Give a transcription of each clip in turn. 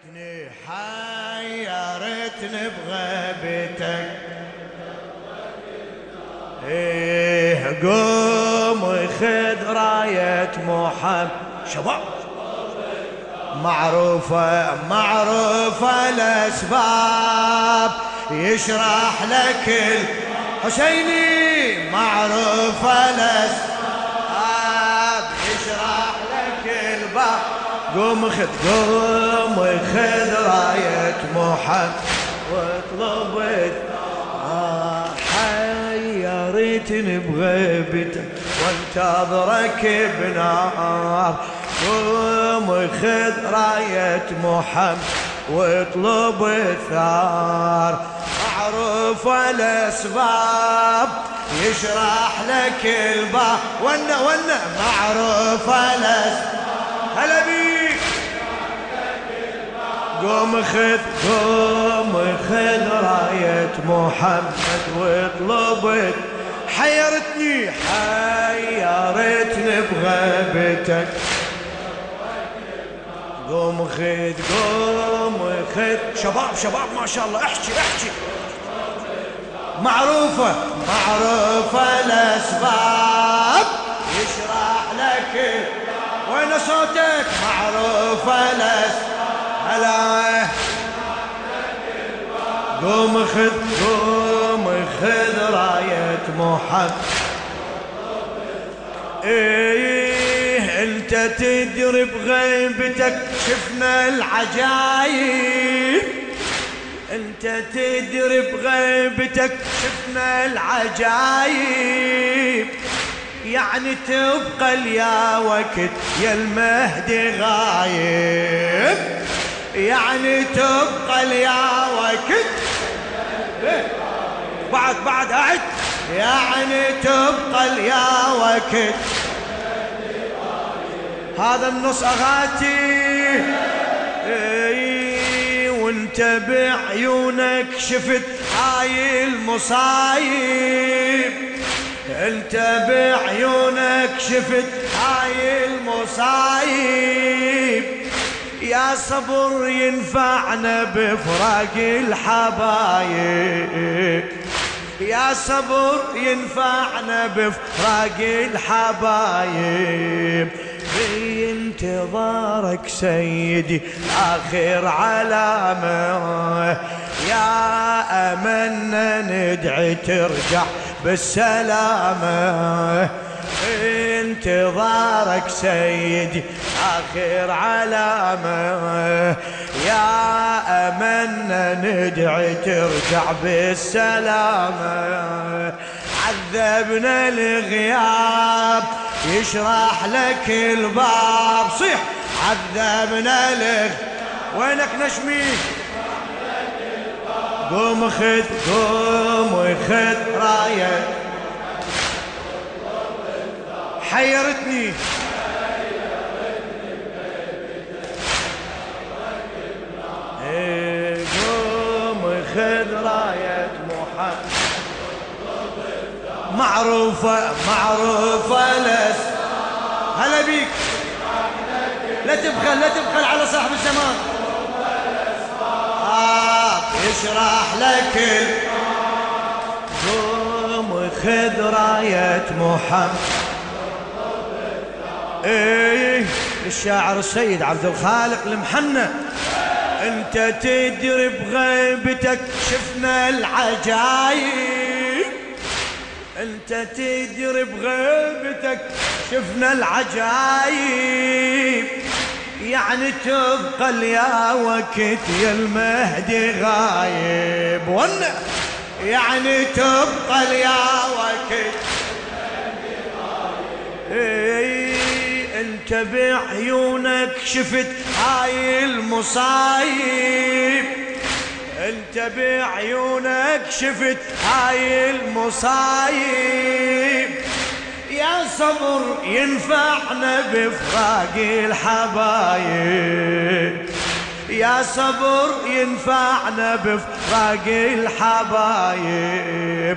حيرتني حيرتني بغيبتك إيه قوم خذ راية محمد. شباب. معروفة معروفة الأسباب. يشرح لك الحسيني معروفة الأسباب قوم خذ قوم خذ راية محمد. واطلب حيرتني بغيبتك وانتظرك بنار قوم خذ راية محمد. واطلب الثار معروف الأسباب يشرح لك الباب ونا ونا معروف الأسباب. هلا بيك. قوم خذ قوم خذ راية محمد واطلب حيرتني حيرتني بغيبتك. قوم خذ قوم خذ شباب شباب ما شاء الله احكي احكي. معروفة معروفة الأسباب. يشرح لك وين صوتك؟ معروفة الأسباب. هلا قوم خذ قوم خذ راية محمد. إيه أنت تدري بغيبتك شفنا العجايب. أنت تدري بغيبتك شفنا العجايب. يعني تبقى اليا وقت يا المهدي غايب. يعني تبقى اليا وقت بعد بعد أعد. يعني تبقى اليا وقت هذا النص أغاتي. وانت بعيونك شفت هاي المصايب. انت بعيونك شفت هاي المصايب. يا صبر ينفعنا بفراق الحبايب. يا صبر ينفعنا بفراق الحبايب. بانتظارك سيدي آخر علامة. يا أمنا ندعي ترجع بالسلامة. انتظارك سيدي آخر علامة. يا أمنا ندعي ترجع بالسلامة. عذبنا الغياب يشرح لك الباب. صيح عذبنا الغياب وينك نشمي؟ قوم خذ قوم خذ راية. حيرتني. قوم خذ راية محمد. معروفة معروفة لس هلا بيك. لا تبخل لا تبخل على صاحب الزمان. آه يشرح لك. قوم خذ راية محمد. إيه. الشاعر السيد عبد الخالق المحنى أنت تدري بغيبتك شفنا العجايب. أنت تدري بغيبتك شفنا العجايب. يعني تبقى اليا وقت يا المهدي غايب. ونا يعني تبقى اليا وقت انت بعيونك شفت هاي المصايب. انت بعيونك شفت هاي المصايب. يا صبر ينفعنا بفراق الحبايب. يا صبر ينفعنا بفراق الحبايب.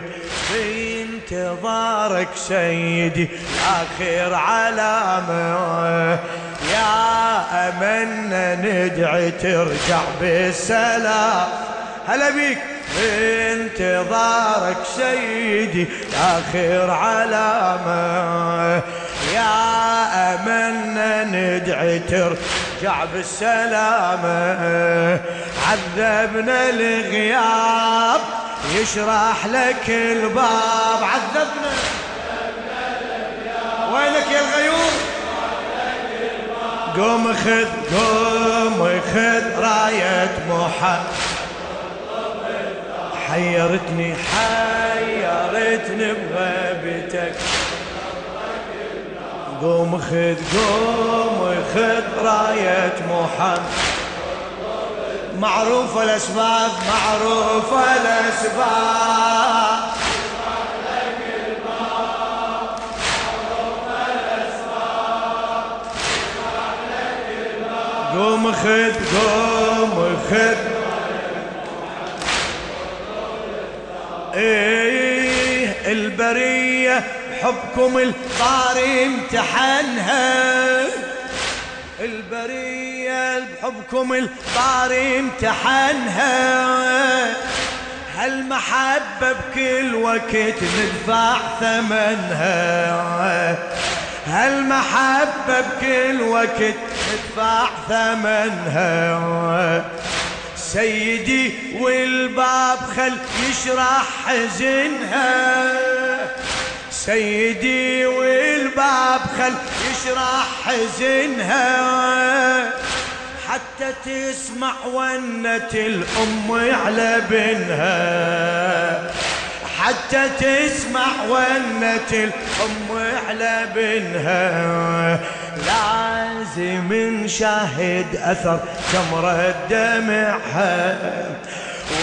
انتظارك سيدي آخر علامة. يا أمنا ندعي ترجع بالسلام. هلا بيك. انتظارك سيدي آخر علامة. يا أمنا ندعي ترجع بالسلامة. عذبنا الغياب. يشرح لك الباب عذبنا. وينك يا الغيور قوم خذ قوم خذ راية محمد. حيرتني حيرتني بغيبتك. قوم خذ قوم خذ راية محمد. معروفة الأسباب معروفة الأسباب. قوم خذ قوم خذ إيه البرية حبكم الطاري امتحنها. البرية بحبكم الطاري امتحنها. هالمحبة بكل وقت ندفع ثمنها. هالمحبة بكل وقت ندفع ثمنها. سيدي والباب خل يشرح حزنها. سيدي والباب خل يشرح حزنها. حتى تسمع ونة الأم على بنها. حتى تسمع ونة الأم على بنها. لازم نشاهد أثر جمرة دمعها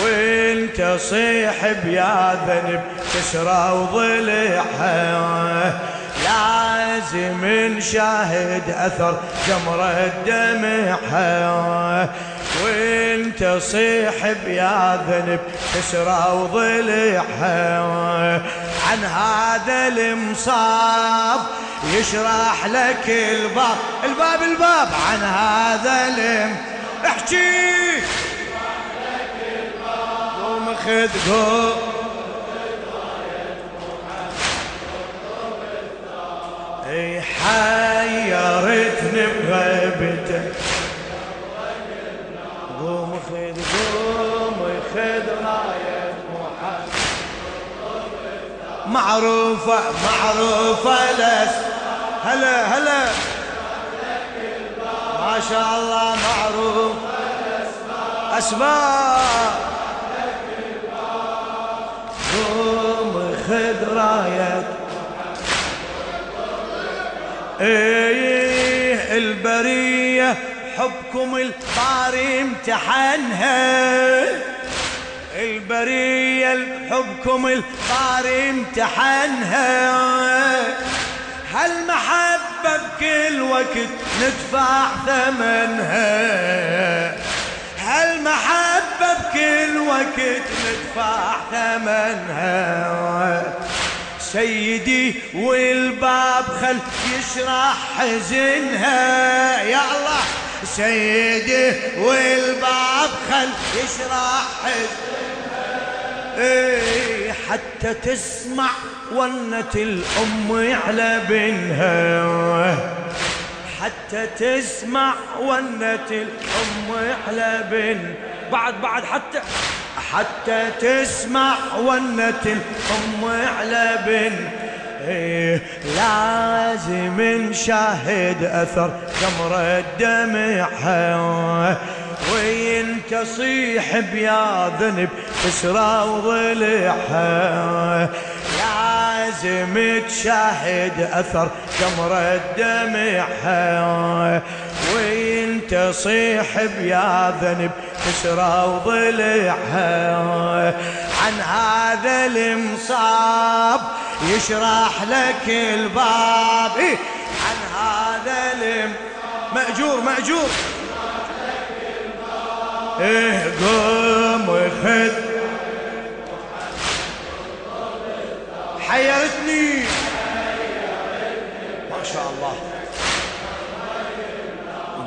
وانت صيحب يا ذنب تسرى وضلعها. لازم نشاهد أثر جمرة دمعها وانت صيحب يا ذنب تسرى وضلعها. عن هذا المصاب يشرح لك الباب. الباب الباب. عن هذا الم احكي. خذ قوم حيرتني بغيبتك قوم خذ قوم خذ راية محمد معروفة معروفة لس هلا هلا ما شاء الله معروف. أسباب إيه البرية حبكم الطاري امتحنها. البرية حبكم الطاري امتحنها. هالمحبة بكل وقت ندفع ثمنها. هالمحبة بكل وقت ندفع ثمنها. سيدي والباب خل يشرح حزنها. يا الله سيدي والباب خل يشرح حزنها. إيه حتى تسمع ونة الأم على بنها حتى تسمع ونة الأم على بن بعد بعد حتى حتى تسمع ونة الأم على بن إيه لازم نشاهد أثر جمرة دمعها وين تصيح بيا ذنب تسرى وضلعها لازم تشاهد أثر جمرة دمعها وين تصيح بيا ذنب تسرى وضلعها؟ عن هذا المصاب يشرح لك الباب. عن هذا الم مأجور مأجور. إيه قوم خذ حيرتني. ما شاء الله.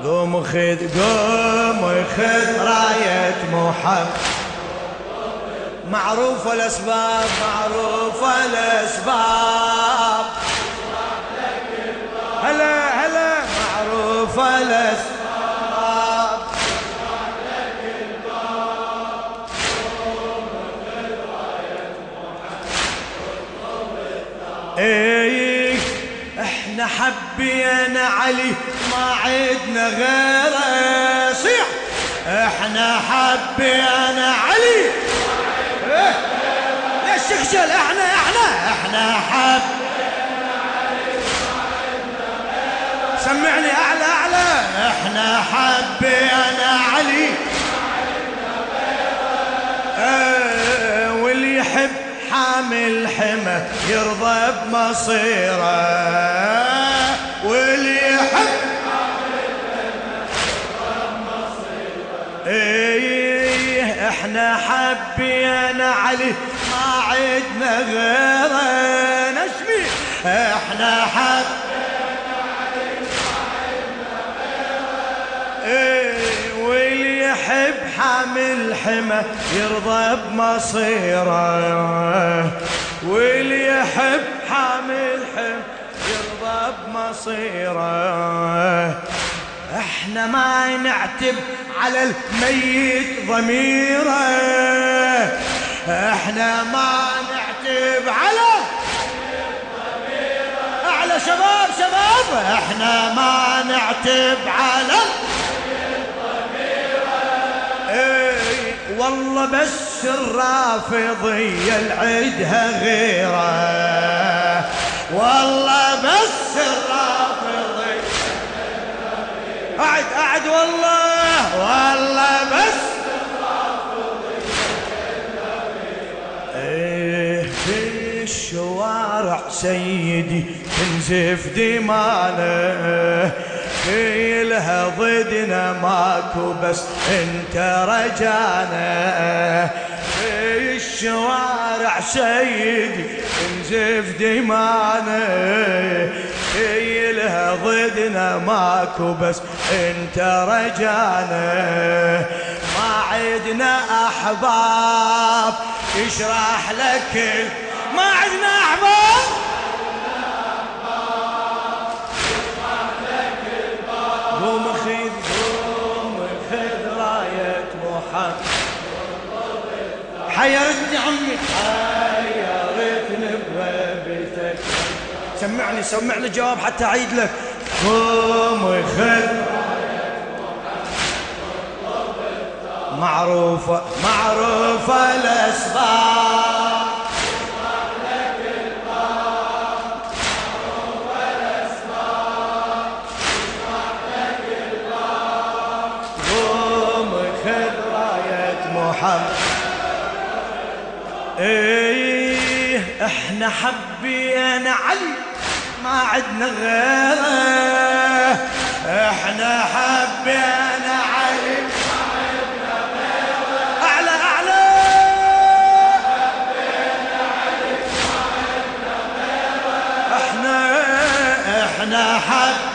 قوم خذ قوم خذ راية محمد. معروفة الأسباب معروفة الأسباب. هلا هلا. معروفة الأسباب. إيه إحنا حبينا علي. عدنا غيره صيح إحنا حبينا علي. إيه؟ ليش تخجل إحنا إحنا إحنا حب. سمعني اعلى اعلى. إحنا حبينا علي. آه واللي يحب حامل حمى يرضى بمصيره. واللي يحب إيه إحنا حبينا علي. ما عدنا غيره نشمي إحنا حب. إيه واللي يحب حامل حمى يرضى بمصيره. واللي يحب حامل حمى يرضى بمصيره. إحنا ما نعتب على الميت ضميره. إحنا ما نعتب على اعلى شباب شباب. إحنا ما نعتب على إيه والله بس الرافضية العدها غيره. والله بس الرافضية قاعد قاعد والله والله بس. في الشوارع سيدي تنزف دمانا في ضدنا ماكو بس انت رجانا في الشوارع سيدي تنزف دمانا لها ضدنا ماكو بس انت رجانا ما عدنا أحباب يشرح لك ما عدنا حيرتني عمي حيرتني بغيبتك سمعني سمعني الجواب حتى أعيد لك. قوم خذ معروفة معروفة الأسباب. محمد. إيه إحنا حبينا علي ما عدنا غيره. إحنا حبينا علي أعلى أعلى. إحنا إحنا حب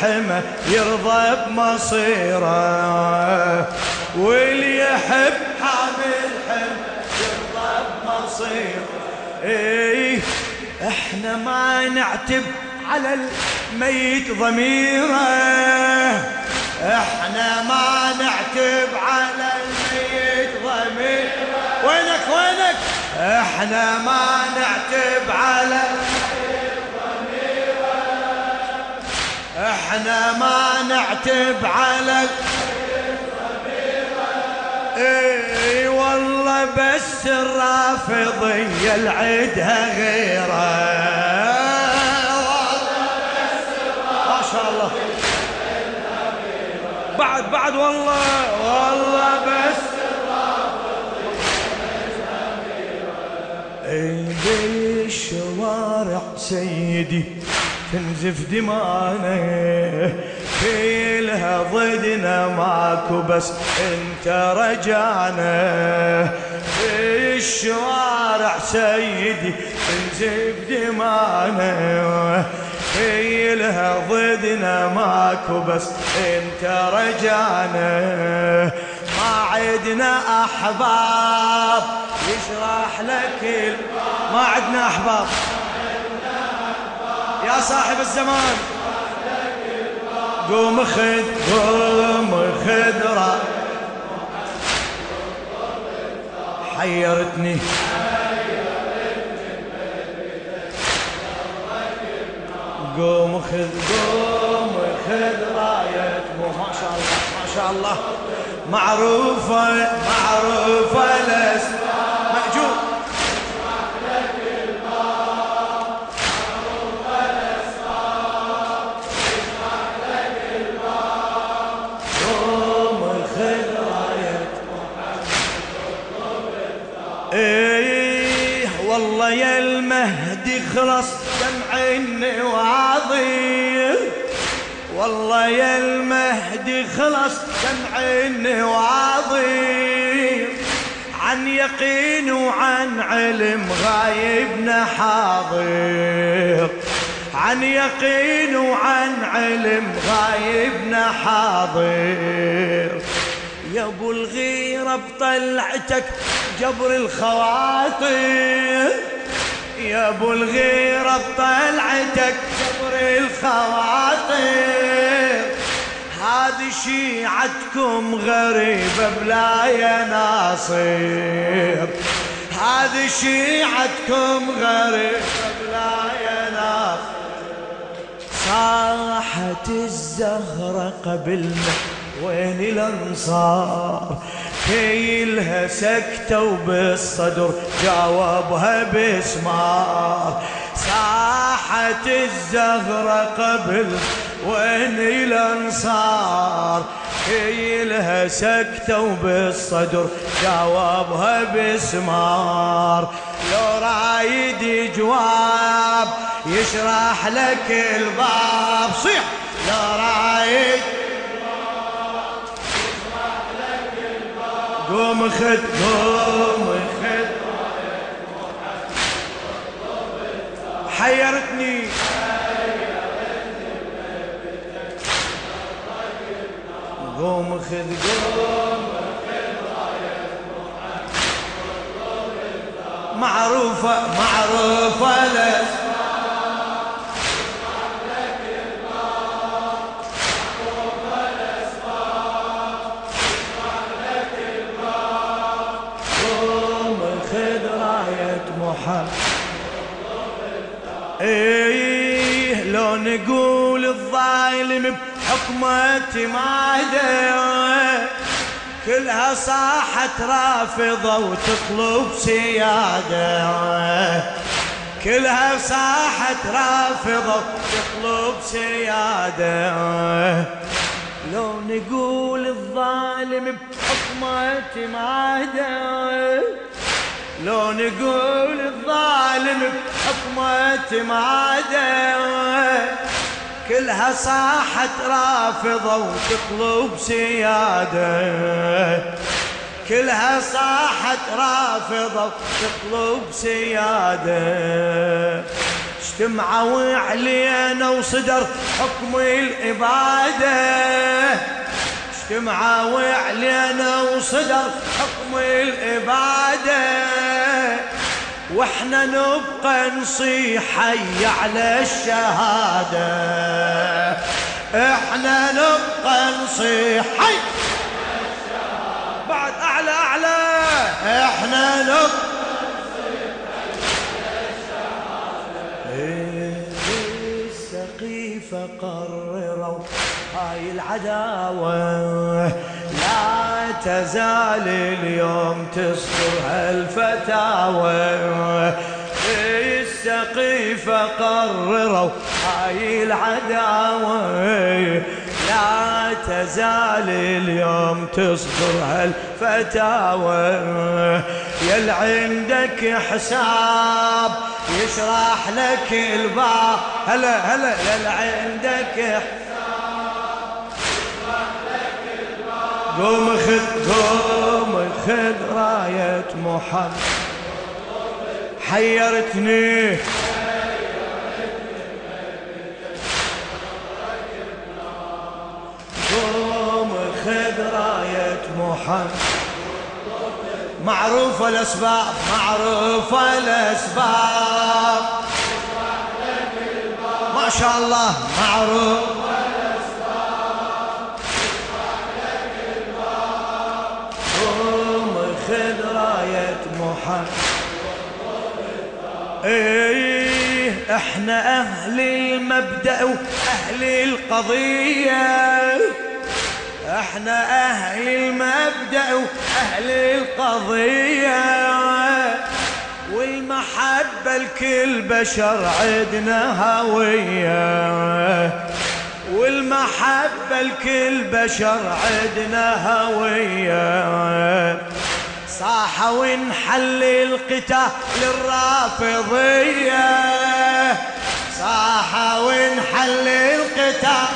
حامل حمى يرضى بمصيره واللي يحب حامل حمى يرضى بمصيره. إيه إحنا ما نعتب على الميت ضميره إحنا ما نعتب على الميت ضميره. وينك وينك؟ إحنا ما نعتب على إحنا ما نعتب على إي والله بس الرافضية العدها غيره. ما شاء الله. بعد بعد والله والله بس إي بالشوارع سيدي تنزف دمانا كلها ضدنا ماكو بس انت رجعنا في الشوارع سيدي تنزف دمانا لها ضدنا ماكو بس انت رجعنا ما عدنا أحباب يشرح لك ما عدنا أحباب. يا صاحب الزمان. قوم خذ قوم خذ حيرتني. قوم خذ قوم خذ راية ما شاء الله ما شاء الله. معروفة معروفة الاسماء والله يا المهدي خلص دمع واضي والله يا المهدي خلص دمع واضي عن يقين وعن علم غايبنا حاضر. عن يقين وعن علم غايبنا حاضر. يا أبو الغيرة بطلعتك جبر الخواطر. يا أبو الغيرة بطلعتك جبر الخواطر. هذه شيعتكم غريبة بلا يا ناصر. هذه شيعتكم غريبة بلا يا ناصر. صاحت الزهرة قبلنا وين الأنصار؟ كيلها سكتة وبالصدر جاوبها باسمار ساحت الزهرة قبل وين الانصار كيلها سكتة وبالصدر جاوبها باسمار لو رايد جواب يشرح لك الباب صيح! لو رايد قوم خد قوم خد حيرتني قوم خذ قوم معروفة معروفة لك لو نقول الظالم بحكمة ماده كلها صاحت رافضة وتطلب سيادة. كلها صاحت رافضة وتطلب سيادة. لو نقول الظالم بحكمة ماده لو نقول الظالم بحكمة معاده كلها صاحت رافضة وتطلب سيادة. كلها صاحت رافضة وتطلب سيادة. اجتمعوا علينا وصدر حكم الإبادة. اجتمعوا علينا وصدر حكم الإبادة. وإحنا نبقى نصيح حي على الشهادة. إحنا نبقى نصيح حي بعد أعلى أعلى. إحنا نبقى السقيفة قرروا هاي العداوة. تزال اليوم تصدر هالفتاوى السقيفة قرروا هاي العداوة. لا تزال اليوم تصدر هالفتاوى يل عندك حساب يشرح لك الباب هلا هلا يل عندك حساب قوم خذ قوم خذ راية محمد. حيرتني. قوم خذ راية محمد. معروفة الأسباب معروفة الأسباب. ما شاء الله معروف. إيه إحنا أهل المبدأ وأهل القضية. إحنا أهل المبدأ وأهل القضية. والمحبة لكل بشر عدنا هوية. والمحبة لكل بشر عدنا هوية. صاح ونحل القتال الرافضية صاح ونحل القتال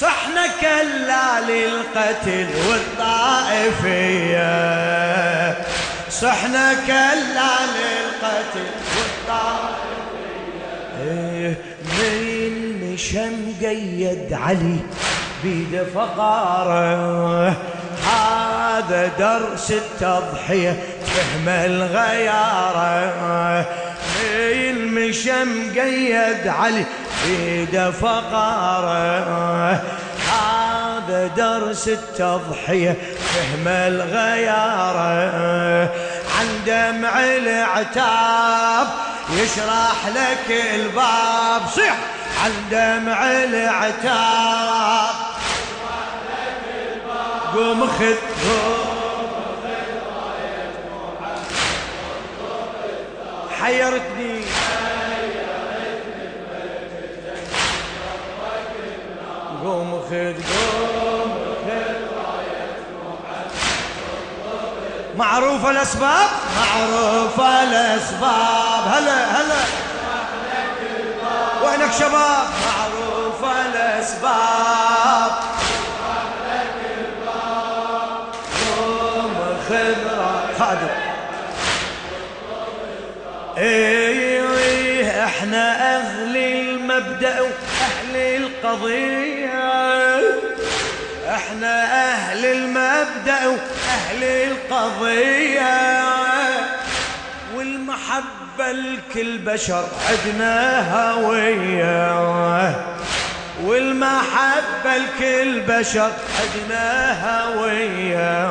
صحنا كلا للقتل والطائفية. صحنا كلا للقتل والطائفية. إيه، من مشم قيد علي. بيده فقارة. هذا درس التضحية فهم الغيارة. المشم قيد علي بيده فقارة. هذا درس التضحية فهم الغيارة. عن دمع العتاب يشرح لك الباب. صح عن دمع العتاب قوم حيرتني. قوم خذ قوم معروفة الأسباب؟ معروفة الأسباب. هلا هلا. وينك شباب. معروفة الأسباب. خادم. إيه إحنا أهل المبدأ وأهل القضية. إحنا أهل المبدأ وأهل القضية. والمحبة لكل بشر عدنا هوية والمحبة لكل بشر عدنا هوية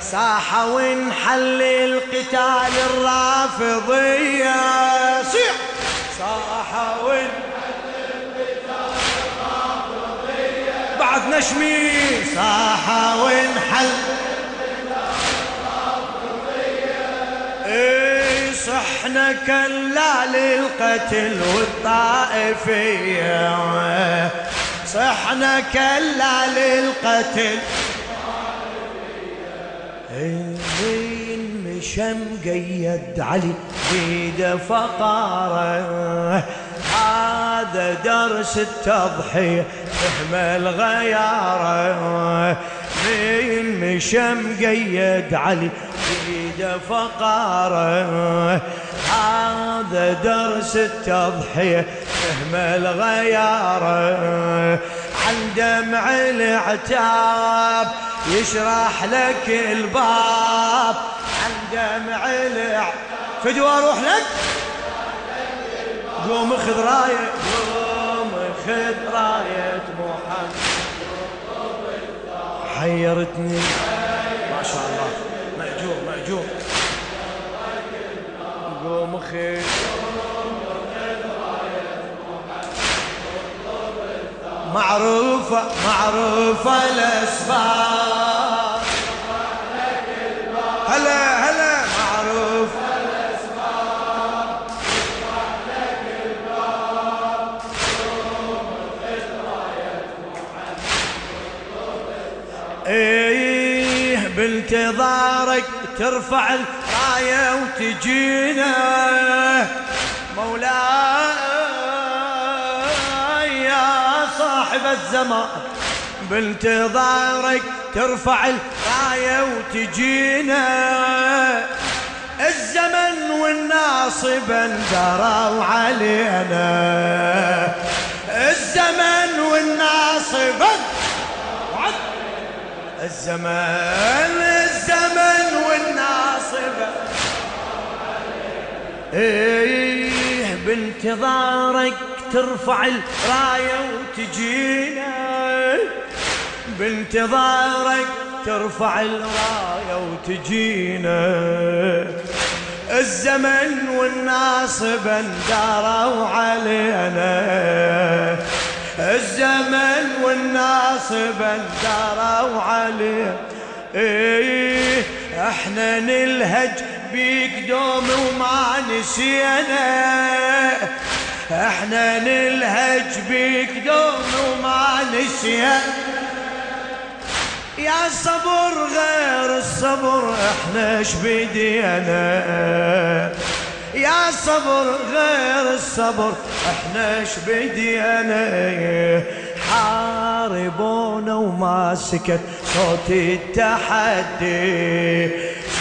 ساحة ونحل القتال الرافضية. صيح! ساحة ونحل القتال الرافضية. بعد نشمي ساحة ونحل صحنا كلا للقتل والطائفية. صحنا كلا للقتل. مين مشم قيد علي بيده فقارة. هذا درس التضحية فهم الغيارة. مين مشم قيد علي بيده فقاره. هذا درس التضحية فهم الغيارة عن دمع العتاب يشرح لك الباب. عن دمع الع فدوى أروح لك؟ قوم خذ راية. قوم خذ راية محمد. حيرتني ما شاء الله مأجور مأجور خذ معروفة معروفة الأسباب. هلا هلا. معروف. إيه بانتظارك ترفع الرايه وتجينا. مولاي صاحب الزمان بانتظارك ترفع الراية وتجينا. الزمن والناصب دروا علينا الزمن والناصب الزمن الزمن إيه بانتظارك ترفع الراية وتجينا. بانتظارك ترفع الراية وتجينا. الزمن والناصب انداروا علينا الزمن والناصب انداروا علينا إيه إحنا نلهج بيك دوم وما نسينا إحنا نلهج بيك دوم وما نسينا يا صبر غير الصبر إحنا اش بدينا؟ يا صبر غير الصبر إحنا اش بدينا؟ حاربونا وما سكت صوت التحدي.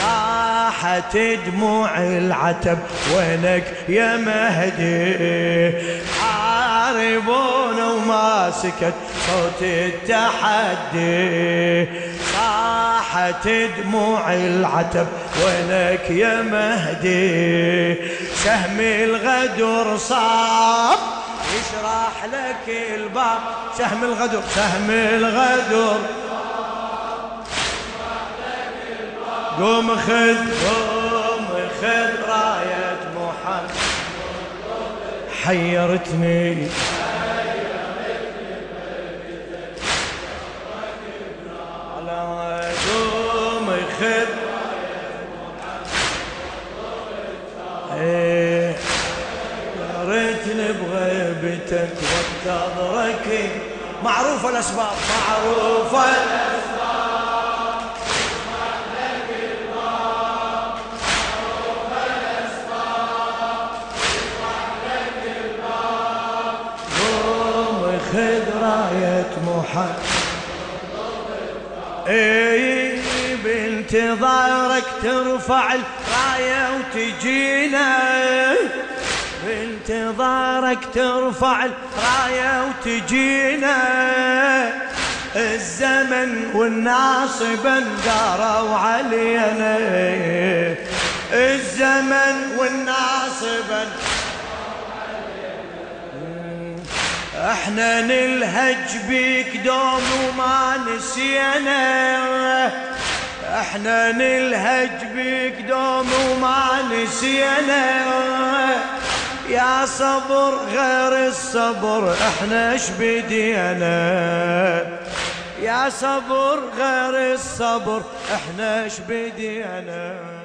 صاحت دموع العتب وينك يا مهدي. حاربونا وما سكت صوت التحدي. صاحت دموع العتب وينك يا مهدي. سهم الغدر صاب يشرح لك الباب. سهم الغدر سهم الغدر. قوم خذ قوم خذ راية محمد. حيرتني. على قوم خذ. إيه يا ريتني بغيبتك وانتظرك معروفة الأسباب معروفة الأسباب. محمد إي بانتظارك ترفع الراية وتجينا. بانتظارك ترفع الراية وتجينا. الزمن والناصب انداروا علينا الزمن والناصب إحنا نلهج بيك دوم وما نسينا. إحنا نلهج بيك دوم وما نسينا. يا صبر غير الصبر إحنا اش بدينا؟ يا صبر غير الصبر إحنا اش بدينا؟